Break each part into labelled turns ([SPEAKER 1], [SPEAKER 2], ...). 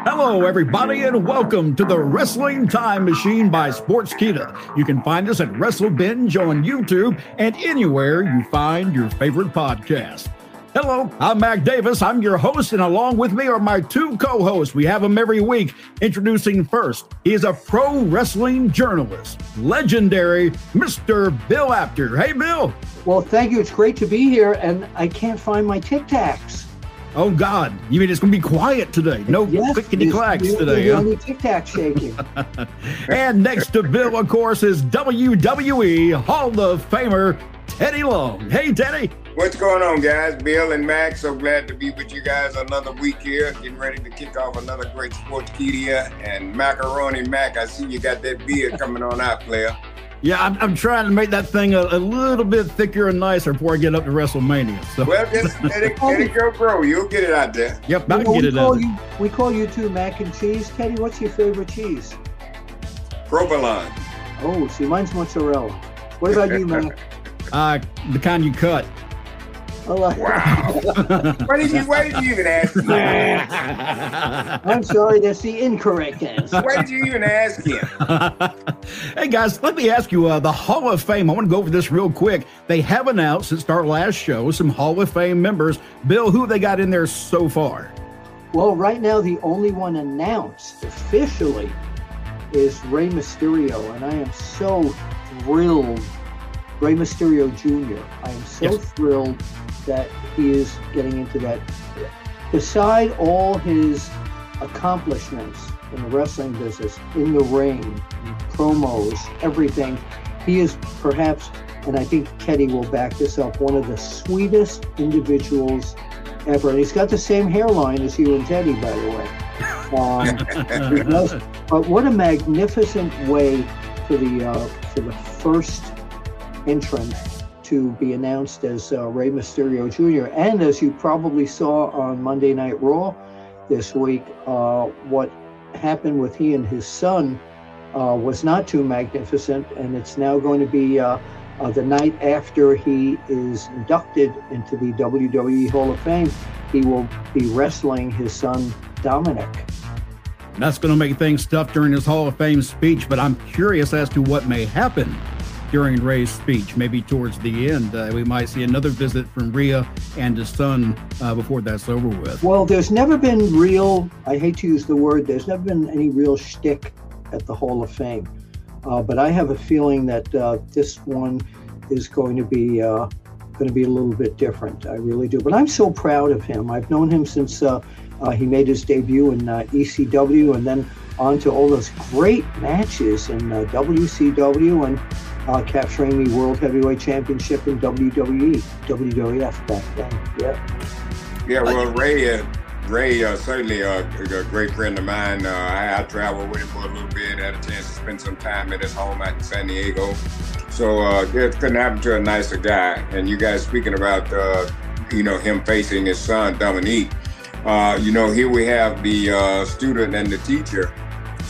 [SPEAKER 1] Hello, everybody, and welcome to the Wrestling Time Machine by Sportskeeda. You can find us at WrestleBinge on YouTube and anywhere you find your favorite podcast. Hello, I'm Mac Davis. I'm your host, and along with me are my two co hosts. We have them every week. Introducing first, he is a pro wrestling journalist, legendary Mr. Bill Apter. Hey, Bill.
[SPEAKER 2] Well, thank you. It's great to be here, and I can't find my Tic Tacs.
[SPEAKER 1] Oh God! You mean it's going to be quiet today? No yes, clickety clacks today,
[SPEAKER 2] huh? Only tic tac shaking.
[SPEAKER 1] and next to Bill, of course, is WWE Hall of Famer Teddy Long. Hey, Teddy.
[SPEAKER 3] What's going on, guys? Bill and Max, so glad to be with you guys another week here. Getting ready to kick off another great Sportskeeda. And Macaroni Mac, I see you got that beard coming on out, player.
[SPEAKER 1] Yeah, I'm, I'm trying to make that thing a, a, little bit thicker and nicer before I get up to WrestleMania. So.
[SPEAKER 3] Well, just let it, let it go grow. You'll get it out there.
[SPEAKER 1] Yep, I'll get it
[SPEAKER 2] out you, We call you two mac and cheese. Teddy, what's your favorite cheese?
[SPEAKER 3] Provolone.
[SPEAKER 2] Oh, see, mine's mozzarella. What about you, Mac?
[SPEAKER 1] Uh, the kind you cut.
[SPEAKER 3] Wow. why did you why did you even ask him?
[SPEAKER 2] I'm sorry, that's the incorrect answer.
[SPEAKER 3] Why did you even ask him?
[SPEAKER 1] hey guys, let me ask you, uh, the Hall of Fame. I want to go over this real quick. They have announced since our last show some Hall of Fame members. Bill, who they got in there so far?
[SPEAKER 2] Well, right now the only one announced officially is Rey Mysterio, and I am so thrilled. Rey Mysterio Jr. I am so yes. thrilled that he is getting into that. Beside all his accomplishments in the wrestling business, in the ring, promos, everything, he is perhaps, and I think Teddy will back this up, one of the sweetest individuals ever. And he's got the same hairline as you and Teddy, by the way. Um, but what a magnificent way for the uh, for the first entrant to be announced as uh, Rey Mysterio Jr. And as you probably saw on Monday Night Raw this week, uh, what happened with he and his son uh, was not too magnificent, and it's now going to be uh, uh, the night after he is inducted into the WWE Hall of Fame. He will be wrestling his son Dominik.
[SPEAKER 1] That's going to make things tough during his Hall of Fame speech, but I'm curious as to what may happen during Rey's speech. Maybe towards the end, uh, we might see another visit from Rhea and his son uh, before that's over with.
[SPEAKER 2] Well, there's never been real, I hate to use the word, there's never been any real shtick at the Hall of Fame. Uh, but I have a feeling that uh, this one is going to be uh, going to be a little bit different. I really do. But I'm so proud of him. I've known him since uh, he made his debut in ECW and then on to all those great matches in WCW and uh, capturing the World Heavyweight Championship in WWE, WWF back then. Yeah.
[SPEAKER 3] Yeah, well, Rey, uh, Rey, uh, certainly uh, a great friend of mine. Uh, I, I, traveled with him for a little bit, had a chance to spend some time at his home out in San Diego. So uh, it couldn't happen to a nicer guy. And you guys speaking about, you know, him facing his son, Dominique. You know, here we have the student and the teacher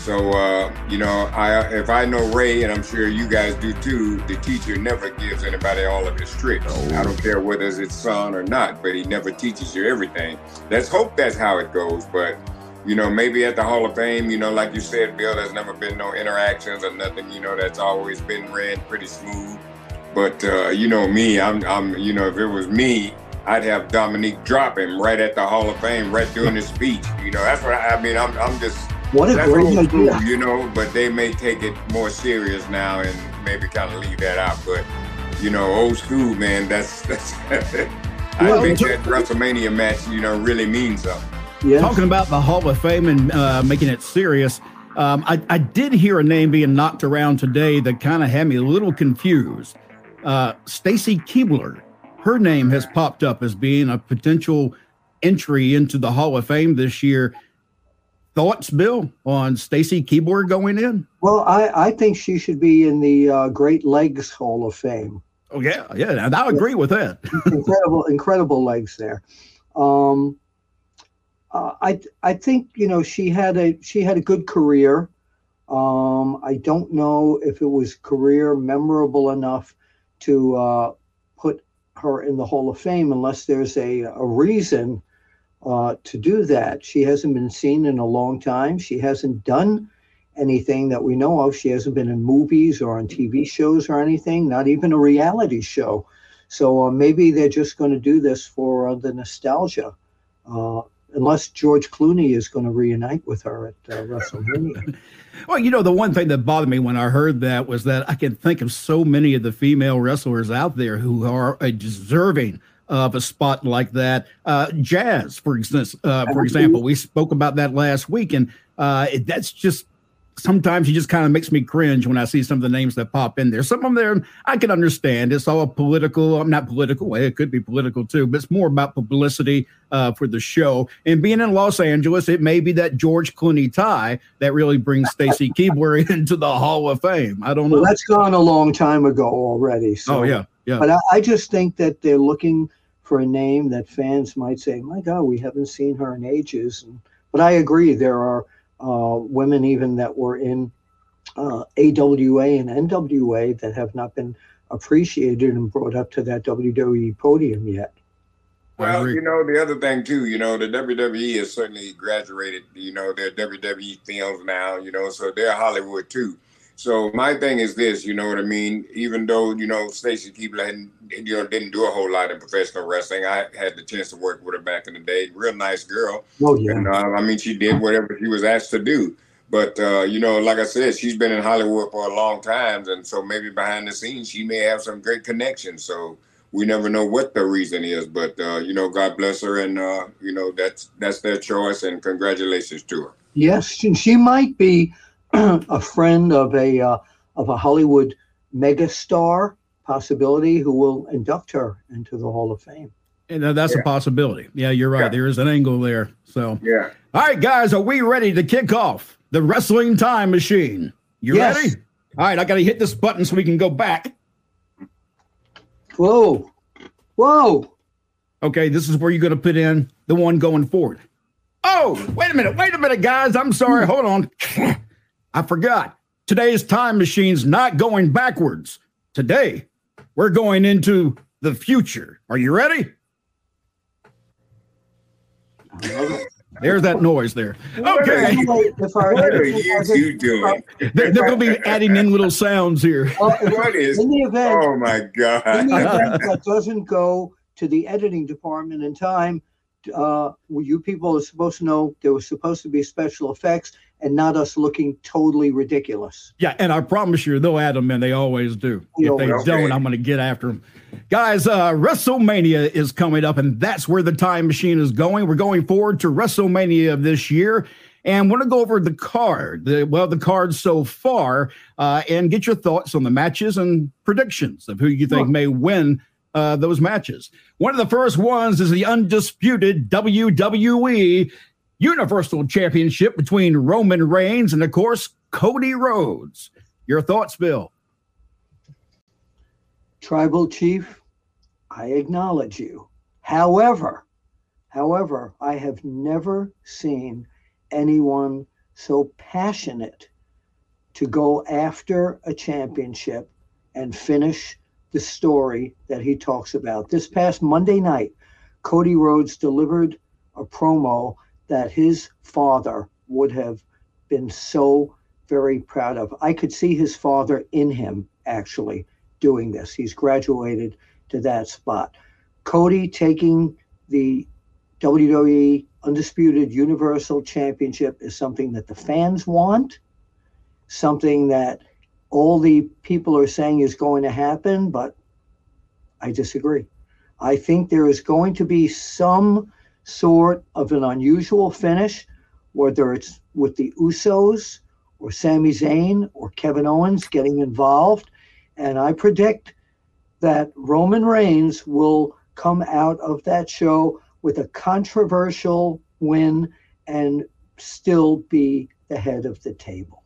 [SPEAKER 3] so uh, you know, I if I know Rey, and I'm sure you guys do too, the teacher never gives anybody all of his tricks. Oh. I don't care whether it's his son or not, but he never teaches you everything. Let's hope that's how it goes. But you know, maybe at the Hall of Fame, you know, like you said, Bill, there's never been no interactions or nothing. You know, that's always been ran pretty smooth. But uh, you know me, I'm, I'm, you know, if it was me, I'd have Dominique drop him right at the Hall of Fame, right during his speech. You know, that's what I, I mean. I'm, I'm just
[SPEAKER 2] what a That's great idea.
[SPEAKER 3] you know, but they may take it more serious now and maybe kind of leave that out. But you know, old school, man. That's that's. I well, think that WrestleMania match, you know, really means something.
[SPEAKER 1] Yes. Talking about the Hall of Fame and uh, making it serious, um, I, I, did hear a name being knocked around today that kind of had me a little confused. Uh, Stacy Keibler, her name has popped up as being a potential entry into the Hall of Fame this year. Thoughts, Bill, on Stacy Keibler going in?
[SPEAKER 2] Well, I, I think she should be in the uh, Great Legs Hall of Fame.
[SPEAKER 1] Oh yeah, yeah, and I agree with that.
[SPEAKER 2] incredible, incredible legs there. Um, uh, I I think you know she had a she had a good career. Um, I don't know if it was career memorable enough to uh, put her in the Hall of Fame unless there's a, a reason uh, to do that. She hasn't been seen in a long time. She hasn't done anything that we know of. She hasn't been in movies or on TV shows or anything, not even a reality show. So uh, maybe they're just going to do this for uh, the nostalgia, uh, unless George Clooney is going to reunite with her at uh, WrestleMania.
[SPEAKER 1] well, you know, the one thing that bothered me when I heard that was that I can think of so many of the female wrestlers out there who are uh, deserving of a spot like that. Uh, jazz, for instance, for example, we spoke about that last week, and that's just sometimes it just kind of makes me cringe when I see some of the names that pop in there. Some of them I can understand. It's all political. I'm not political way. It could be political too, but it's more about publicity uh, for the show. And being in Los Angeles, it may be that George Clooney tie that really brings Stacy Keibler into the Hall of Fame. I don't know.
[SPEAKER 2] Well, that's gone a long time ago already. So.
[SPEAKER 1] Oh yeah, yeah.
[SPEAKER 2] But I, I just think that they're looking for a name that fans might say, "My God, we haven't seen her in ages." And, but I agree, there are uh, women even that were in uh, AWA and NWA that have not been appreciated and brought up to that WWE podium yet.
[SPEAKER 3] Well, you know, the other thing too, you know, the WWE has certainly graduated, you know, their WWE films now, you know, so they're Hollywood too. So my thing is this, you know what I mean? Even though you know Stacy Keibler you know didn't do a whole lot in professional wrestling, I had the chance to work with her back in the day. Real nice girl.
[SPEAKER 2] Oh yeah.
[SPEAKER 3] And, uh, I mean, she did whatever she was asked to do. But uh, you know, like I said, she's been in Hollywood for a long time, and so maybe behind the scenes she may have some great connections. So we never know what the reason is, but uh, you know, God bless her, and uh, you know that's that's their choice, and congratulations to her.
[SPEAKER 2] Yes, she might be a friend of a uh, of a Hollywood megastar possibility who will induct her into the Hall of Fame.
[SPEAKER 1] And that's yeah. a possibility. Yeah, you're right. Yeah. There is an angle there. So
[SPEAKER 3] yeah.
[SPEAKER 1] All right, guys, are we ready to kick off the wrestling time machine? You yes. ready? All right, I got to hit this button so we can go back.
[SPEAKER 2] Whoa, whoa.
[SPEAKER 1] Okay, this is where you're going to put in the one going forward. Oh, wait a minute, wait a minute, guys. I'm sorry. Hold on. I forgot. Today's time machine's not going backwards. Today, we're going into the future. Are you ready? There's that noise there. Okay.
[SPEAKER 3] What are you two doing?
[SPEAKER 1] They're, they're going to be adding in little sounds here.
[SPEAKER 3] what is? In the event, oh my god!
[SPEAKER 2] In the event that doesn't go to the editing department in time, uh, you people are supposed to know there was supposed to be special effects and not us looking totally ridiculous.
[SPEAKER 1] Yeah, and I promise you, they'll add them and They always do. if they okay. don't, I'm going to get after them. Guys, uh, WrestleMania is coming up, and that's where the time machine is going. We're going forward to WrestleMania of this year. And want to go over the card, the, well, the card so far, uh, and get your thoughts on the matches and predictions of who you think may win uh, those matches. One of the first ones is the undisputed WWE Universal Championship between Roman Reigns and, of course, Cody Rhodes. Your thoughts, Bill?
[SPEAKER 2] Tribal Chief, I acknowledge you. However, however, I have never seen anyone so passionate to go after a championship and finish the story that he talks about. This past Monday night, Cody Rhodes delivered a promo that his father would have been so very proud of. I could see his father in him actually doing this. He's graduated to that spot. Cody taking the WWE Undisputed Universal Championship is something that the fans want, something that all the people are saying is going to happen, but I disagree. I think there is going to be some sort of an unusual finish, whether it's with the Usos or Sami Zayn or Kevin Owens getting involved. And I predict that Roman Reigns will come out of that show with a controversial win and still be the head of the table.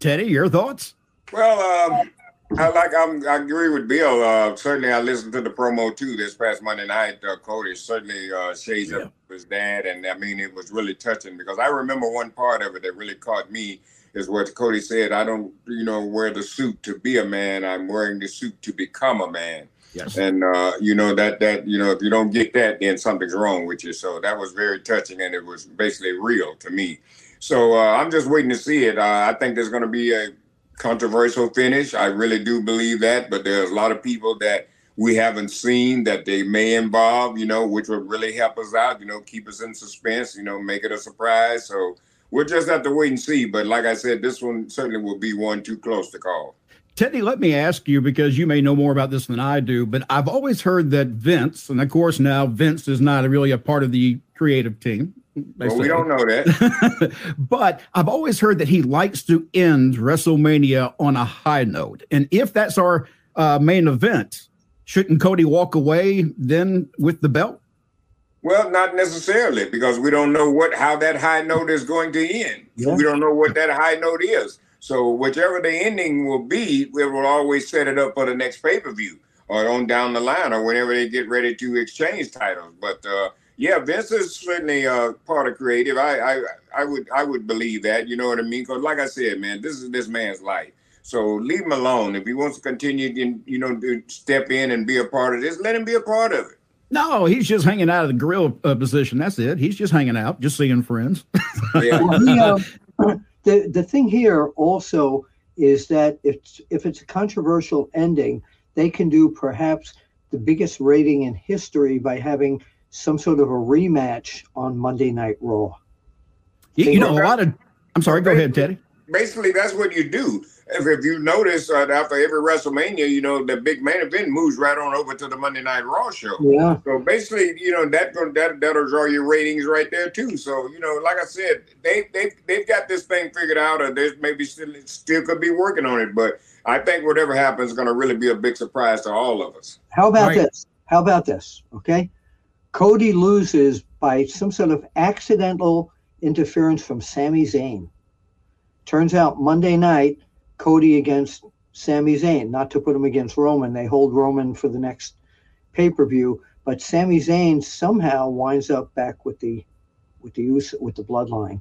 [SPEAKER 1] Teddy, your thoughts?
[SPEAKER 3] Well, um, I like I'm, i agree with Bill. Uh, certainly, I listened to the promo too this past Monday night. Uh, Cody certainly uh, shades yeah. of his dad, and I mean it was really touching because I remember one part of it that really caught me is what Cody said. I don't, you know, wear the suit to be a man. I'm wearing the suit to become a man. Yes. And uh, you know that that you know if you don't get that, then something's wrong with you. So that was very touching, and it was basically real to me. So uh, I'm just waiting to see it. Uh, I think there's going to be a controversial finish. I really do believe that, but there's a lot of people that we haven't seen that they may involve, you know, which would really help us out, you know, keep us in suspense, you know, make it a surprise. So we'll just have to wait and see. But like I said, this one certainly will be one too close to call.
[SPEAKER 1] Teddy, let me ask you because you may know more about this than I do, but I've always heard that Vince, and of course now Vince is not really a part of the creative team.
[SPEAKER 3] Well, we don't know that.
[SPEAKER 1] but I've always heard that he likes to end WrestleMania on a high note. And if that's our uh, main event, shouldn't Cody walk away then with the belt?
[SPEAKER 3] Well, not necessarily, because we don't know what how that high note is going to end. Yeah. We don't know what that high note is. So whichever the ending will be, we will always set it up for the next pay per view or on down the line or whenever they get ready to exchange titles. But uh, yeah, Vince is certainly uh, part of creative. I, I I would I would believe that. You know what I mean? Because like I said, man, this is this man's life. So leave him alone. If he wants to continue, you know, to step in and be a part of this, let him be a part of it.
[SPEAKER 1] No, he's just hanging out of the grill uh, position. That's it. He's just hanging out, just seeing friends. yeah.
[SPEAKER 2] well, uh, the the thing here also is that if if it's a controversial ending, they can do perhaps the biggest rating in history by having some sort of a rematch on Monday Night Raw.
[SPEAKER 1] You, you know, a lot of. I'm sorry. Go ahead, Teddy.
[SPEAKER 3] Basically, that's what you do if, if you notice uh, after every WrestleMania, you know the big main event moves right on over to the Monday Night Raw show.
[SPEAKER 2] Yeah.
[SPEAKER 3] So basically, you know that that that'll draw your ratings right there too. So you know, like I said, they they they've got this thing figured out, or they maybe still still could be working on it. But I think whatever happens is going to really be a big surprise to all of us.
[SPEAKER 2] How about right. this? How about this? Okay, Cody loses by some sort of accidental interference from Sami Zayn. Turns out Monday night Cody against Sami Zayn, not to put him against Roman. They hold Roman for the next pay per view, but Sami Zayn somehow winds up back with the with the use with the bloodline.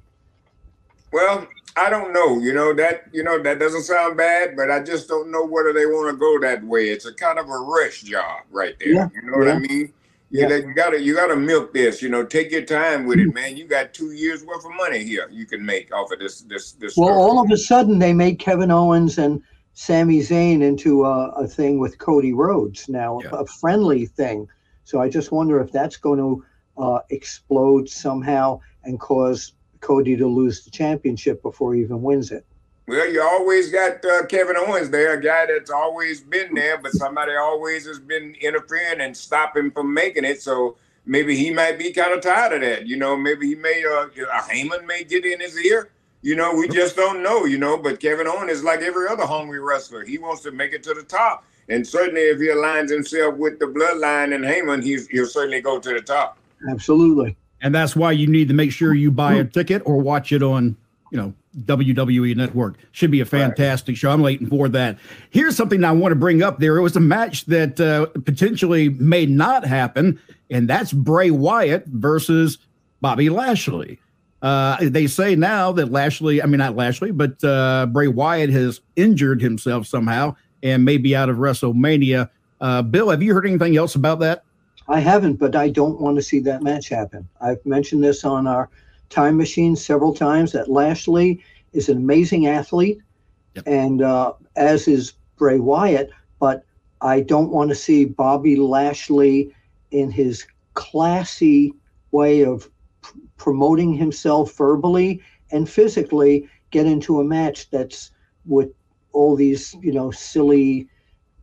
[SPEAKER 3] Well, I don't know. You know that you know that doesn't sound bad, but I just don't know whether they want to go that way. It's a kind of a rush job right there. Yeah, you know yeah. what I mean? Yeah, you gotta you gotta milk this. You know, take your time with it, man. You got two years worth of money here you can make off of this this this.
[SPEAKER 2] Well, story. all of a sudden they made Kevin Owens and Sami Zayn into a, a thing with Cody Rhodes now, yeah. a, a friendly thing. So I just wonder if that's going to uh, explode somehow and cause Cody to lose the championship before he even wins it.
[SPEAKER 3] Well, you always got uh, Kevin Owens there, a guy that's always been there, but somebody always has been interfering and stopping from making it. So maybe he might be kind of tired of that. You know, maybe he may, uh, a Heyman may get in his ear. You know, we just don't know, you know, but Kevin Owens is like every other hungry wrestler. He wants to make it to the top. And certainly if he aligns himself with the bloodline and Heyman, he's, he'll certainly go to the top.
[SPEAKER 2] Absolutely.
[SPEAKER 1] And that's why you need to make sure you buy a ticket or watch it on, you know, WWE Network. Should be a fantastic right. show. I'm waiting for that. Here's something I want to bring up there. It was a match that uh, potentially may not happen, and that's Bray Wyatt versus Bobby Lashley. Uh, they say now that Lashley, I mean, not Lashley, but uh, Bray Wyatt has injured himself somehow and may be out of WrestleMania. Uh, Bill, have you heard anything else about that?
[SPEAKER 2] I haven't, but I don't want to see that match happen. I've mentioned this on our time machine several times that Lashley is an amazing athlete, yep. and uh, as is Bray Wyatt. But I don't want to see Bobby Lashley in his classy way of pr- promoting himself verbally and physically get into a match that's with all these, you know, silly,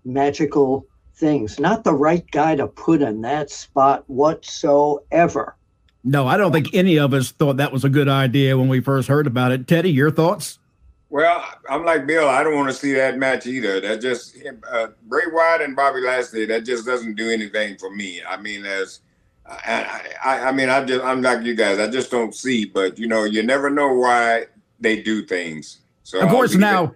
[SPEAKER 2] magical things. Not the right guy to put in that spot whatsoever.
[SPEAKER 1] No, I don't think any of us thought that was a good idea when we first heard about it. Teddy, your thoughts?
[SPEAKER 3] Well, I'm like Bill. I don't want to see that match either. That just uh, Bray Wyatt and Bobby Lashley. That just doesn't do anything for me. I mean, as I, I, I mean, I just I'm like you guys. I just don't see. But you know, you never know why they do things.
[SPEAKER 1] So of course, now
[SPEAKER 3] it,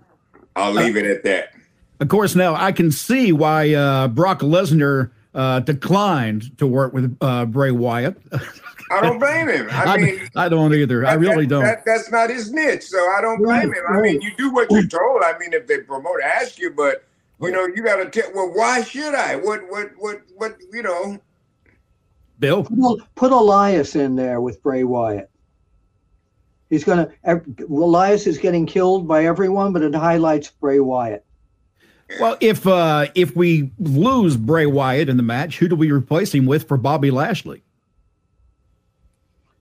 [SPEAKER 3] I'll leave uh, it at that.
[SPEAKER 1] Of course, now I can see why uh, Brock Lesnar uh, declined to work with uh, Bray Wyatt.
[SPEAKER 3] I don't blame him. I, I mean,
[SPEAKER 1] I don't either. That, I really
[SPEAKER 3] that,
[SPEAKER 1] don't.
[SPEAKER 3] That, that's not his niche, so I don't blame him. I mean, you do what you're told. I mean, if they promote, ask you, but You know, you got to tell. Well, why should I? What, what, what, what? You know,
[SPEAKER 1] Bill.
[SPEAKER 2] Put, put Elias in there with Bray Wyatt. He's gonna. Elias is getting killed by everyone, but it highlights Bray Wyatt.
[SPEAKER 1] Well, if uh if we lose Bray Wyatt in the match, who do we replace him with for Bobby Lashley?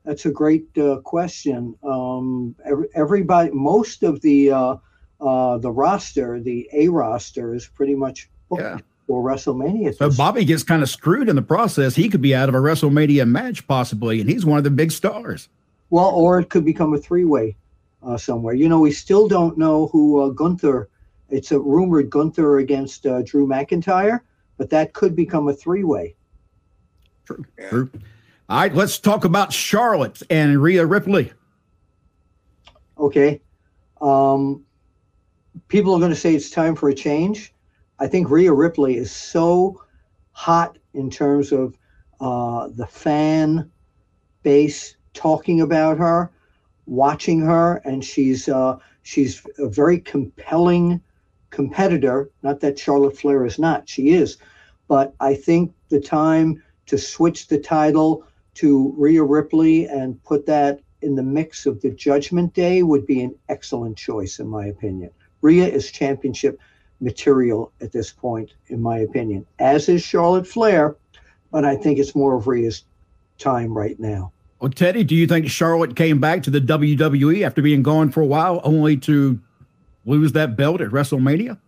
[SPEAKER 2] That's a great uh, question. Um, every, everybody, most of the uh, uh, the roster, the A roster, is pretty much booked
[SPEAKER 1] Yeah.
[SPEAKER 2] for WrestleMania.
[SPEAKER 1] So Bobby gets kind of screwed in the process. He could be out of a WrestleMania match possibly, and he's one of the big stars.
[SPEAKER 2] Well, or it could become a three-way uh, somewhere. You know, we still don't know who uh, Gunther. It's a rumored Gunther against uh, Drew McIntyre, but that could become a three-way.
[SPEAKER 1] True.
[SPEAKER 3] Yeah.
[SPEAKER 1] True. All right, let's talk about Charlotte and Rhea Ripley.
[SPEAKER 2] Okay. Um, people are going to say it's time for a change. I think Rhea Ripley is so hot in terms of uh, the fan base talking about her, watching her, and she's uh, she's a very compelling competitor. Not that Charlotte Flair is not; she is, but I think the time to switch the title to Rhea Ripley and put that in the mix of the Judgment Day would be an excellent choice, in my opinion. Rhea is championship material at this point, in my opinion, as is Charlotte Flair, but I think it's more of Rhea's time right now.
[SPEAKER 1] Well, Teddy, do you think Charlotte came back to the WWE after being gone for a while, only to lose that belt at WrestleMania?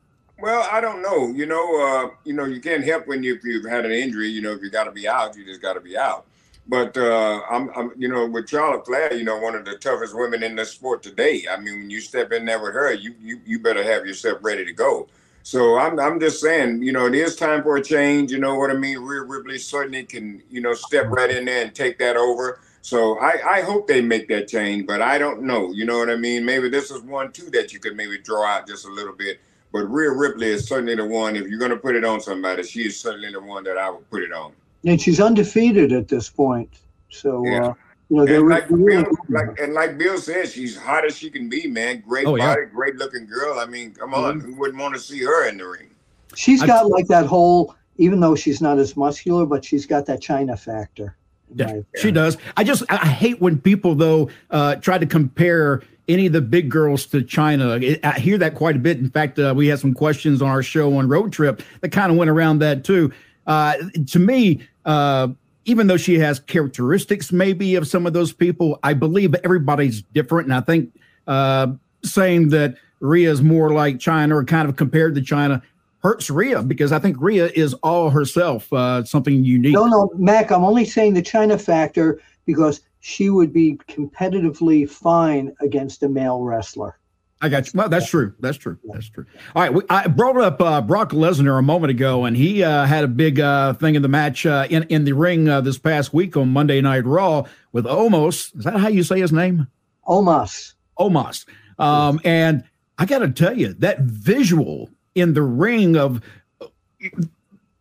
[SPEAKER 3] Well, I don't know. You know, uh, you know, you can't help when you, if you've had an injury. You know, if you got to be out, you just got to be out. But uh, I'm, I'm, you know, with Charlotte Flair, you know, one of the toughest women in the sport today. I mean, when you step in there with her, you, you, you better have yourself ready to go. So I'm, I'm just saying, you know, it is time for a change. You know what I mean? Rhea Ripley certainly can, you know, step right in there and take that over. So I, I hope they make that change, but I don't know. You know what I mean? Maybe this is one too that you could maybe draw out just a little bit. But Rhea Ripley is certainly the one. If you're going to put it on somebody, she is certainly the one that I would put it on.
[SPEAKER 2] And she's undefeated at this point. So,
[SPEAKER 3] Yeah.
[SPEAKER 2] uh, you know, they're
[SPEAKER 3] And like,
[SPEAKER 2] really
[SPEAKER 3] Bill, like and like Bill said, she's hot as she can be, man. Great
[SPEAKER 1] Oh, yeah.
[SPEAKER 3] body, great looking girl. I mean, come on, who wouldn't want to see her in the ring?
[SPEAKER 2] she's
[SPEAKER 1] I-
[SPEAKER 2] got like that whole, even though she's not as muscular, but she's got that Chyna factor.
[SPEAKER 1] Yeah, she does. I just I I hate when people though uh, try to compare any of the big girls to Chyna. I hear that quite a bit. In fact, uh, we had some questions on our show on Road Trip that kind of went around that too. Uh, to me, uh, even though she has characteristics maybe of some of those people, I believe everybody's different, and I think uh, saying that Rhea is more like Chyna or kind of compared to Chyna hurts Rhea because I think Rhea is all herself, uh, something unique.
[SPEAKER 2] No, no, Mac, I'm only saying the Chyna factor because she would be competitively fine against a male wrestler.
[SPEAKER 1] I got you. Well, that's true. That's true. That's true. All right. We, I brought up uh, Brock Lesnar a moment ago, and he uh, had a big uh, thing in the match uh, in in the ring uh, this past week on Monday Night Raw with Omos. Is that how you say his name?
[SPEAKER 2] Omos.
[SPEAKER 1] Omos. Um, and I got to tell you that visual in the ring of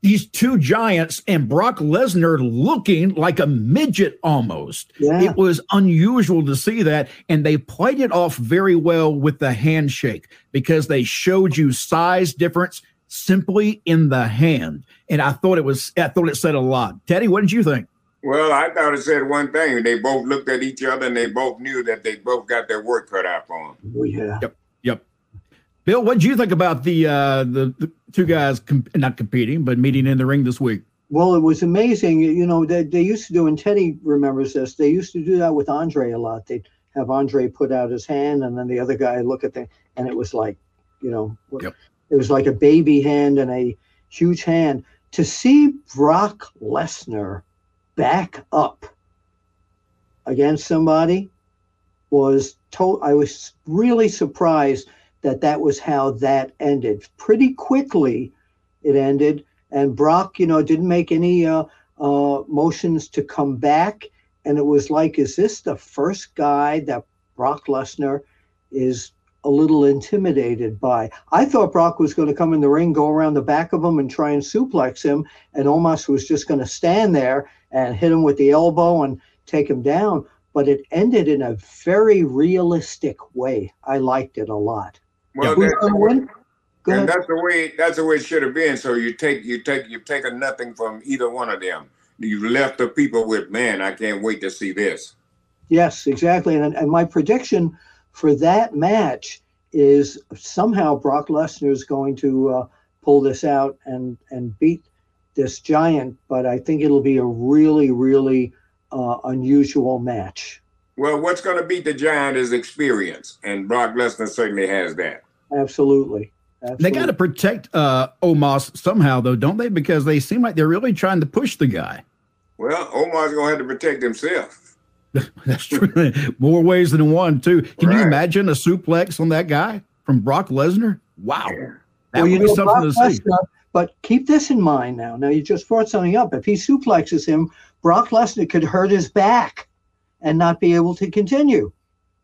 [SPEAKER 1] these two giants and Brock Lesnar looking like a midget almost.
[SPEAKER 2] Yeah.
[SPEAKER 1] It was unusual to see that. And they played it off very well with the handshake because they showed you size difference simply in the hand. And I thought it was, I thought it said a lot. Teddy, what did you think?
[SPEAKER 3] Well, I thought it said one thing. They both looked at each other and they both knew that they both got their work cut out for them.
[SPEAKER 2] Oh, yeah.
[SPEAKER 1] Yep. Bill, what did you think about the uh, the, the two guys com- not competing but meeting in the ring this week?
[SPEAKER 2] Well, it was amazing. You know, they, they used to do, and Teddy remembers this, they used to do that with Andre a lot. They'd have Andre put out his hand and then the other guy look at the, and it was like, you know,
[SPEAKER 1] Yep.
[SPEAKER 2] it was like a baby hand and a huge hand. To see Brock Lesnar back up against somebody was told. I was really surprised that that was how that ended. Pretty quickly, it ended, and Brock, you know, didn't make any uh, uh, motions to come back, and it was like, is this the first guy that Brock Lesnar is a little intimidated by? I thought Brock was going to come in the ring, go around the back of him, and try and suplex him, and Omos was just going to stand there and hit him with the elbow and take him down. But it ended in a very realistic way. I liked it a lot.
[SPEAKER 3] Well,
[SPEAKER 2] Who's
[SPEAKER 3] that-
[SPEAKER 2] going to win? Go
[SPEAKER 3] and that's the way that's the way it should have been. So you take you take you've taken nothing from either one of them. You've left the people with man. I can't wait to see this.
[SPEAKER 2] Yes, exactly. And, and my prediction for that match is somehow Brock Lesnar is going to uh, pull this out and and beat this giant. But I think it'll be a really, really uh, unusual match.
[SPEAKER 3] Well, what's going to beat the giant is experience, and Brock Lesnar certainly has that.
[SPEAKER 2] Absolutely. Absolutely.
[SPEAKER 1] They got to protect uh, Omos somehow, though, don't they? Because they seem like they're really trying to push the guy.
[SPEAKER 3] Well, Omar's going to have to protect himself.
[SPEAKER 1] That's true. More ways than one, too. Can you imagine a suplex on that guy from Brock Lesnar? Wow. That
[SPEAKER 2] Well,
[SPEAKER 1] would
[SPEAKER 2] you
[SPEAKER 1] be
[SPEAKER 2] know,
[SPEAKER 1] something
[SPEAKER 2] Brock
[SPEAKER 1] to see.
[SPEAKER 2] Lesnar, but keep this in mind now. Now you just brought something up. If he suplexes him, Brock Lesnar could hurt his back and not be able to continue.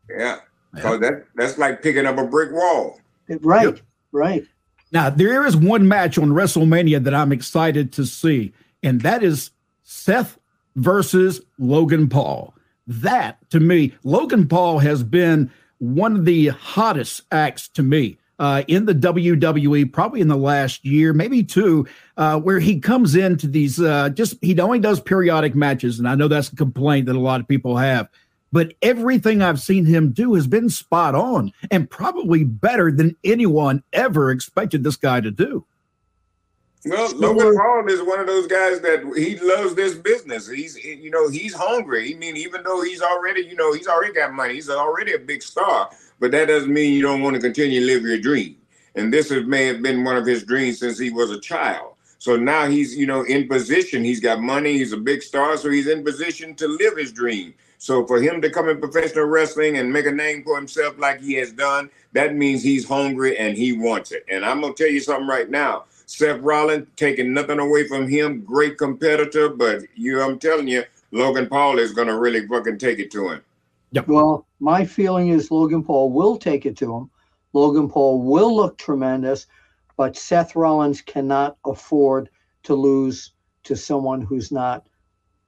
[SPEAKER 3] Yeah, because that that's like picking up a brick wall.
[SPEAKER 2] Right,
[SPEAKER 1] Yep.
[SPEAKER 2] right.
[SPEAKER 1] Now, there is one match on WrestleMania that I'm excited to see, and that is Seth versus Logan Paul. That, to me, Logan Paul has been one of the hottest acts to me uh, in the WWE, probably in the last year, maybe two, uh, where he comes into these uh, just, he only does periodic matches. And I know that's a complaint that a lot of people have. But everything I've seen him do has been spot on and probably better than anyone ever expected this guy to do.
[SPEAKER 3] Well, Logan Paul is one of those guys that he loves this business. He's, you know, he's hungry. I mean, even though he's already, you know, he's already got money. He's already a big star, but that doesn't mean you don't want to continue to live your dream. And this has, may have been one of his dreams since he was a child. So now he's, you know, in position. He's got money. He's a big star, so he's in position to live his dream. So for him to come in professional wrestling and make a name for himself like he has done, that means he's hungry and he wants it. And I'm gonna tell you something right now. Seth Rollins taking nothing away from him, great competitor, but you, I'm telling you, Logan Paul is gonna really fucking take it to him. Yep.
[SPEAKER 2] Well, my feeling is Logan Paul will take it to him. Logan Paul will look tremendous, but Seth Rollins cannot afford to lose to someone who's not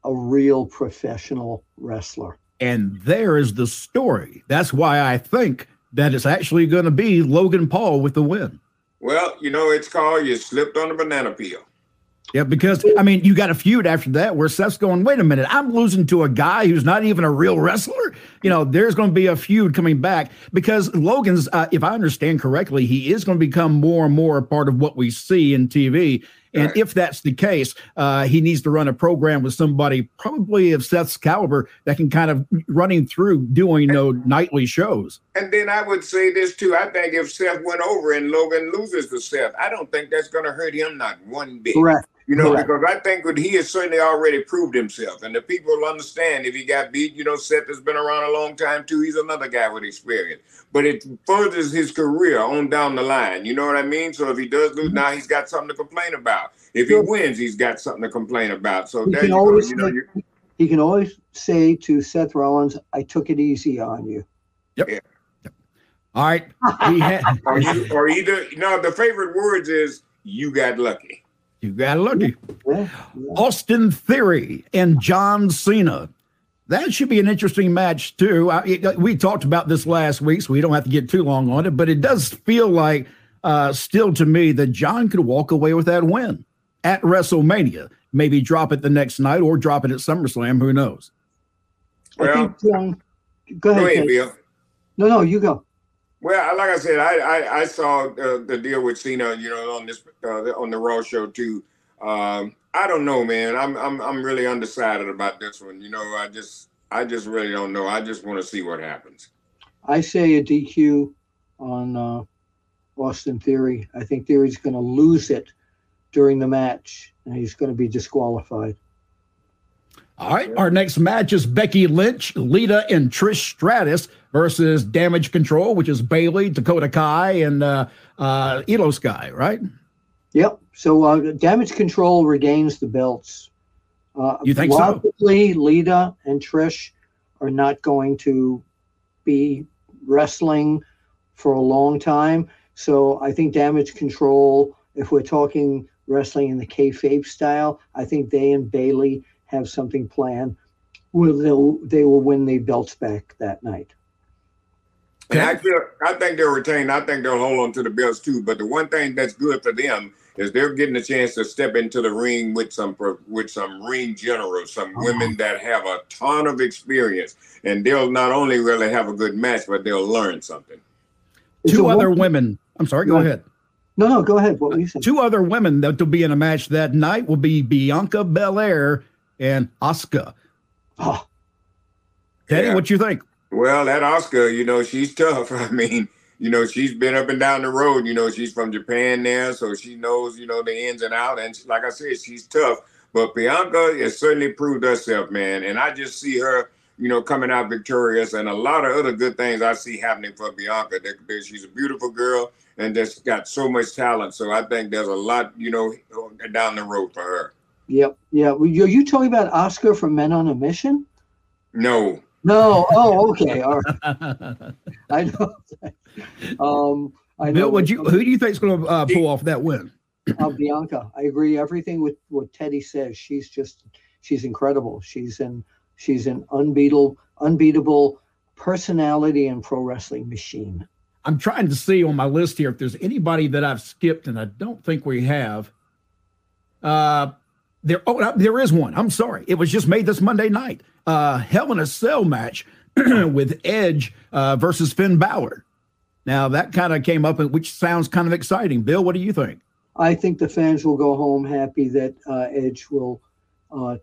[SPEAKER 2] a real professional wrestler.
[SPEAKER 1] And there is the story. That's why I think that it's actually going to be Logan Paul with the win.
[SPEAKER 3] Well, you know, it's called you slipped on a banana peel.
[SPEAKER 1] Yeah, because I mean, you got a feud after that where Seth's going, wait a minute, I'm losing to a guy who's not even a real wrestler. You know, there's going to be a feud coming back because Logan's, uh, if I understand correctly, he is going to become more and more a part of what we see in TV. And if that's the case, uh, he needs to run a program with somebody probably of Seth's caliber that can kind of run him through doing you know, nightly shows.
[SPEAKER 3] And then I would say this too. I think if Seth went over and Logan loses to Seth, I don't think that's gonna hurt him not one bit.
[SPEAKER 2] Correct.
[SPEAKER 3] You know,
[SPEAKER 2] Correct.
[SPEAKER 3] because I think that he has certainly already proved himself, and the people will understand if he got beat. You know, Seth has been around a long time too. He's another guy with experience, but it furthers his career on down the line. You know what I mean? So if he does
[SPEAKER 2] Mm-hmm.
[SPEAKER 3] lose, now he's got something to complain about. If he wins, he's got something to complain about. So
[SPEAKER 2] He
[SPEAKER 3] there
[SPEAKER 2] can
[SPEAKER 3] you go.
[SPEAKER 2] always
[SPEAKER 3] You know, you,
[SPEAKER 2] He can always say to Seth Rollins, I took it easy on you. Yep. Yep.
[SPEAKER 1] All right. We had,
[SPEAKER 3] or, you, or either no. The favorite words is "you got lucky."
[SPEAKER 1] you got lucky.
[SPEAKER 2] Yeah, yeah.
[SPEAKER 1] Austin Theory and John Cena. That should be an interesting match too. I, it- we talked about this last week, so we don't have to get too long on it. But it does feel like, uh, still to me, that John could walk away with that win at WrestleMania. Maybe drop it the next night or drop it at SummerSlam. Who knows?
[SPEAKER 2] I
[SPEAKER 3] Well,
[SPEAKER 2] think, um, go ahead.
[SPEAKER 3] go ahead, Bill.
[SPEAKER 2] No, no, you go.
[SPEAKER 3] Well, like I said, I I, I saw uh, the deal with Cena, you know, on this uh, on the Raw show too. Um, I don't know, man. I'm I'm I'm really undecided about this one. You know, I just I just really don't know. I just want to see what happens.
[SPEAKER 2] I say a DQ on uh, Austin Theory. I think Theory's going to lose it during the match, and he's going to be disqualified.
[SPEAKER 1] All right. Our next match is Becky Lynch, Lita, and Trish Stratus versus Damage Control, which is Bayley, Dakota Kai, and uh, uh, IYO SKY. Right?
[SPEAKER 2] Yep. So uh, Damage Control regains the belts. Uh,
[SPEAKER 1] You think so?
[SPEAKER 2] logically, Lita and Trish are not going to be wrestling for a long time. So I think Damage Control, if we're talking wrestling in the kayfabe style, I think they and Bayley have something planned. Will they'll, they will win the belts back that night?
[SPEAKER 3] And I feel, I think they'll retain. I think they'll hold on to the belts too. But the one thing that's good for them is they're getting a chance to step into the ring with some with some ring generals, some uh-huh. women that have a ton of experience, and they'll not only really have a good match, but they'll learn something.
[SPEAKER 1] Two other women. I'm sorry. Go ahead.
[SPEAKER 2] No, no, go ahead. What were you saying?
[SPEAKER 1] Two other women that will be in a match that night will be Bianca Belair and Asuka. Oh. Teddy, yeah. what you think?
[SPEAKER 3] Well, that Asuka, you know, she's tough. I mean, you know, she's been up and down the road. You know, she's from Japan now, so she knows, you know, the ins and out. And like I said, she's tough. But Bianca has certainly proved herself, man. And I just see her, you know, coming out victorious. And a lot of other good things I see happening for Bianca. That she's a beautiful girl and just got so much talent. So I think there's a lot, you know, down the road for her.
[SPEAKER 2] Yep. Yeah. Are you talking about Oscar from Men on a Mission?
[SPEAKER 3] No.
[SPEAKER 2] No. Oh, okay. All right. I know. Um, I know.
[SPEAKER 1] Bill, would you? Who do you think is going to uh, pull off that win?
[SPEAKER 2] Uh, Bianca. I agree. Everything with what Teddy says. She's just. She's incredible. She's an. She's an unbeatable, unbeatable personality and pro wrestling machine.
[SPEAKER 1] I'm trying to see on my list here if there's anybody that I've skipped, and I don't think we have. Uh, there, oh, there is one. I'm sorry. It was just made this Monday night. Uh, Hell in a Cell match with Edge uh, versus Finn Balor. Now that kind of came up, which sounds kind of exciting. Bill, what do you think?
[SPEAKER 2] I think the fans will go home happy that uh, Edge will uh,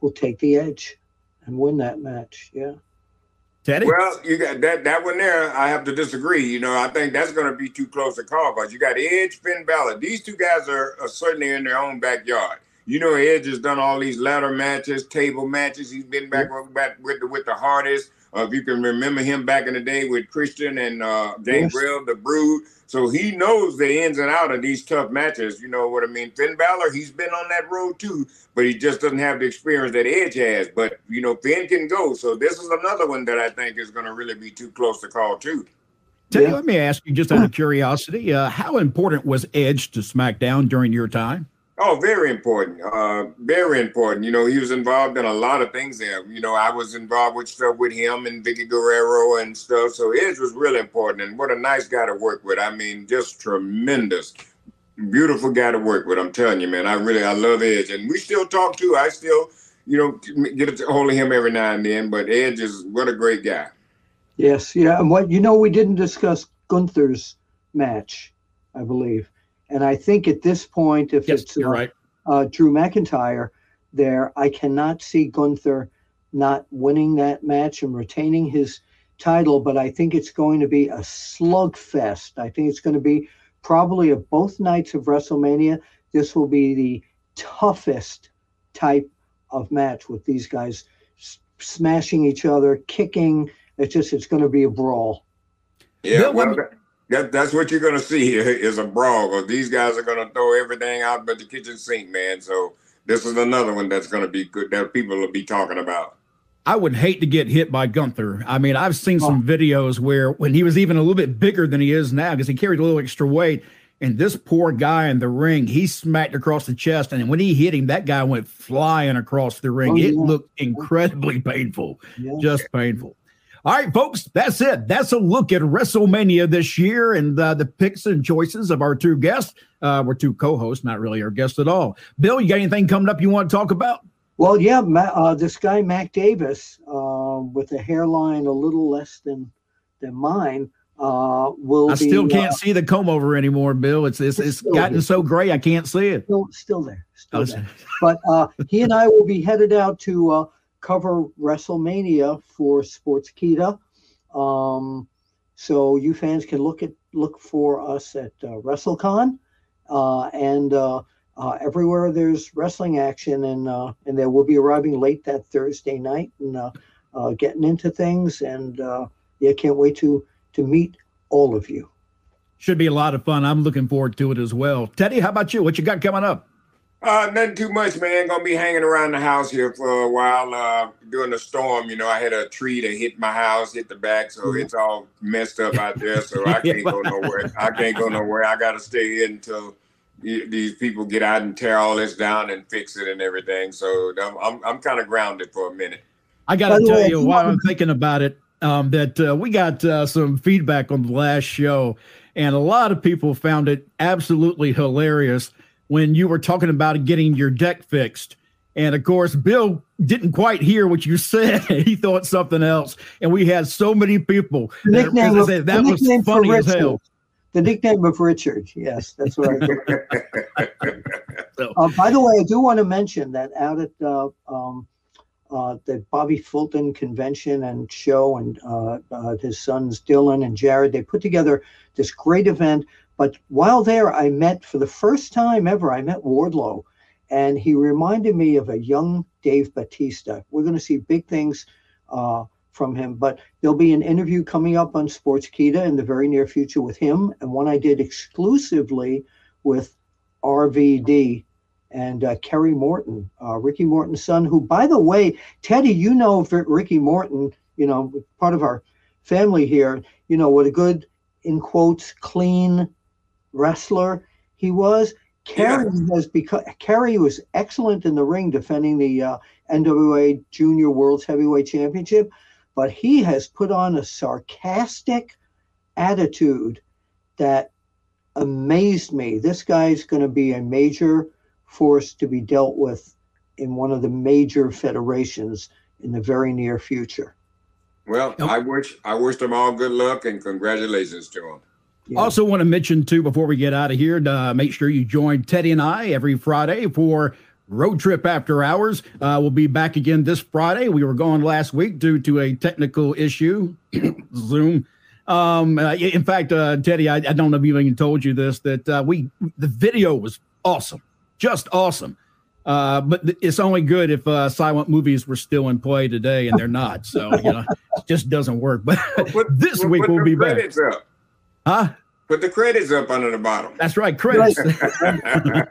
[SPEAKER 2] will take the edge and win that match. Yeah.
[SPEAKER 1] Teddy?
[SPEAKER 3] Well, you got that that one there. I have to disagree. You know, I think that's going to be too close to call because you got Edge, Finn Balor. These two guys are, are, certainly in their own backyard. You know, Edge has done all these ladder matches, table matches. He's been back, back with the, with the hardest. Uh, if you can remember him back in the day with Christian and uh, Gangrel, yes. the Brood. So he knows the ins and out of these tough matches. You know what I mean? Finn Balor, he's been on that road too, but he just doesn't have the experience that Edge has. But you know, Finn can go. So this is another one that I think is going to really be too close to call too.
[SPEAKER 1] Teddy, yeah. let me ask you just out of curiosity, uh, how important was Edge to SmackDown during your time?
[SPEAKER 3] Oh, very important. Uh, very important. You know, he was involved in a lot of things there. You know, I was involved with stuff with him and Vickie Guerrero and stuff. So Edge was really important. And what a nice guy to work with. I mean, just tremendous. Beautiful guy to work with. I'm telling you, man. I really, I love Edge. And we still talk too. I still, you know, get a hold of him every now and then. But Edge is, what a great guy.
[SPEAKER 2] Yes. Yeah. And what, you know, we didn't discuss Gunther's match, I believe. And I think at this point, if
[SPEAKER 1] yes,
[SPEAKER 2] it's
[SPEAKER 1] uh, right.
[SPEAKER 2] uh, Drew McIntyre there, I cannot see Gunther not winning that match and retaining his title. But I think it's going to be a slugfest. I think it's going to be probably of both nights of WrestleMania. This will be the toughest type of match with these guys s- smashing each other, kicking. It's just it's going to be a brawl.
[SPEAKER 3] Yeah, well, that, that's what you're going to see here is a brawl. These guys are going to throw everything out but the kitchen sink, man. So this is another one that's going to be good that people will be talking about.
[SPEAKER 1] I would hate to get hit by Gunther. I mean, I've seen some videos where when he was even a little bit bigger than he is now because he carried a little extra weight. And this poor guy in the ring, he smacked across the chest. And when he hit him, that guy went flying across the ring. Oh, yeah. It looked incredibly painful, yeah. just painful. All right, folks, that's it. That's a look at WrestleMania this year and uh, the picks and choices of our two guests. Uh, we're two co-hosts, not really our guests at all. Bill, you got anything coming up you want to talk about?
[SPEAKER 2] Well, yeah, uh, this guy Mac Davis, uh, with a hairline a little less than than mine, uh, will.
[SPEAKER 1] I still can't uh, see the comb over anymore, Bill. It's it's, it's, it's gotten so gray I can't see it.
[SPEAKER 2] Still, still there, still oh, there. But he and I will be headed out to cover WrestleMania for Sportskeeda. Um, so you fans can look at look for us at uh, WrestleCon uh, and uh, uh everywhere there's wrestling action, and uh, and there will be arriving late that Thursday night and uh, getting into things. And yeah, can't wait to to meet all of you.
[SPEAKER 1] Should be a lot of fun. I'm looking forward to it as well. Teddy, how about you? What you got coming up?
[SPEAKER 3] Uh, nothing too much, man. Gonna be hanging around the house here for a while. Uh, during the storm, you know, I had a tree that hit my house, hit the back, so mm-hmm. it's all messed up out there. So I can't go nowhere. I can't go nowhere. I gotta stay here until these people get out and tear all this down and fix it and everything. So I'm I'm, I'm kind of grounded for a minute.
[SPEAKER 1] I gotta tell you, while I'm thinking about it, um, that uh, we got uh, some feedback on the last show, and a lot of people found it absolutely hilarious when you were talking about getting your deck fixed. And of course, Bill didn't quite hear what you said. he thought something else. And we had so many people.
[SPEAKER 2] The nickname that, of, said, that was funny as hell. The nickname of Richard. Yes, that's right. so. uh, by the way, I do want to mention that out at uh, um, uh, the Bobby Fulton convention and show, and uh, uh, his sons Dylan and Jared, they put together this great event. But while there, I met for the first time ever, I met Wardlow and he reminded me of a young Dave Batista. We're going to see big things uh, from him, but there'll be an interview coming up on Sports Sportskeeda in the very near future with him, and one I did exclusively with RVD and uh, Kerry Morton, uh, Ricky Morton's son, who, by the way, Teddy, you know Ricky Morton, you know, part of our family here, you know, what a good, in quotes, clean wrestler he was. Kerry yeah. has become Kerry was excellent in the ring defending the uh, NWA Junior World's Heavyweight Championship, but he has put on a sarcastic attitude that amazed me. This guy's going to be a major force to be dealt with in one of the major federations in the very near future.
[SPEAKER 3] Well, I wish I wish them all good luck and congratulations to them.
[SPEAKER 1] Yeah. Also, want to mention too before we get out of here, to uh, make sure you join Teddy and I every Friday for Road Trip After Hours. Uh, we'll be back again this Friday. We were gone last week due to a technical issue, Zoom. Um, uh, in fact, uh, Teddy, I, I, don't know if you even told you this that uh, we the video was awesome, just awesome. Uh, but it's only good if uh, silent movies were still in play today, and they're not. So you know, it just doesn't work. But this week we'll be back. Up.
[SPEAKER 3] Huh? Put the credits up under the bottom.
[SPEAKER 1] That's right, credits.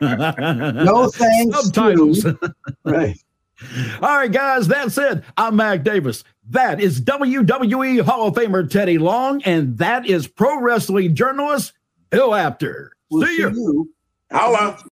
[SPEAKER 2] no thanks.
[SPEAKER 1] Subtitles. right. All right, guys, that's it. I'm Mac Davis. That is WWE Hall of Famer Teddy Long, and that is pro wrestling journalist Bill Apter.
[SPEAKER 2] We'll see, see you.
[SPEAKER 3] Holla.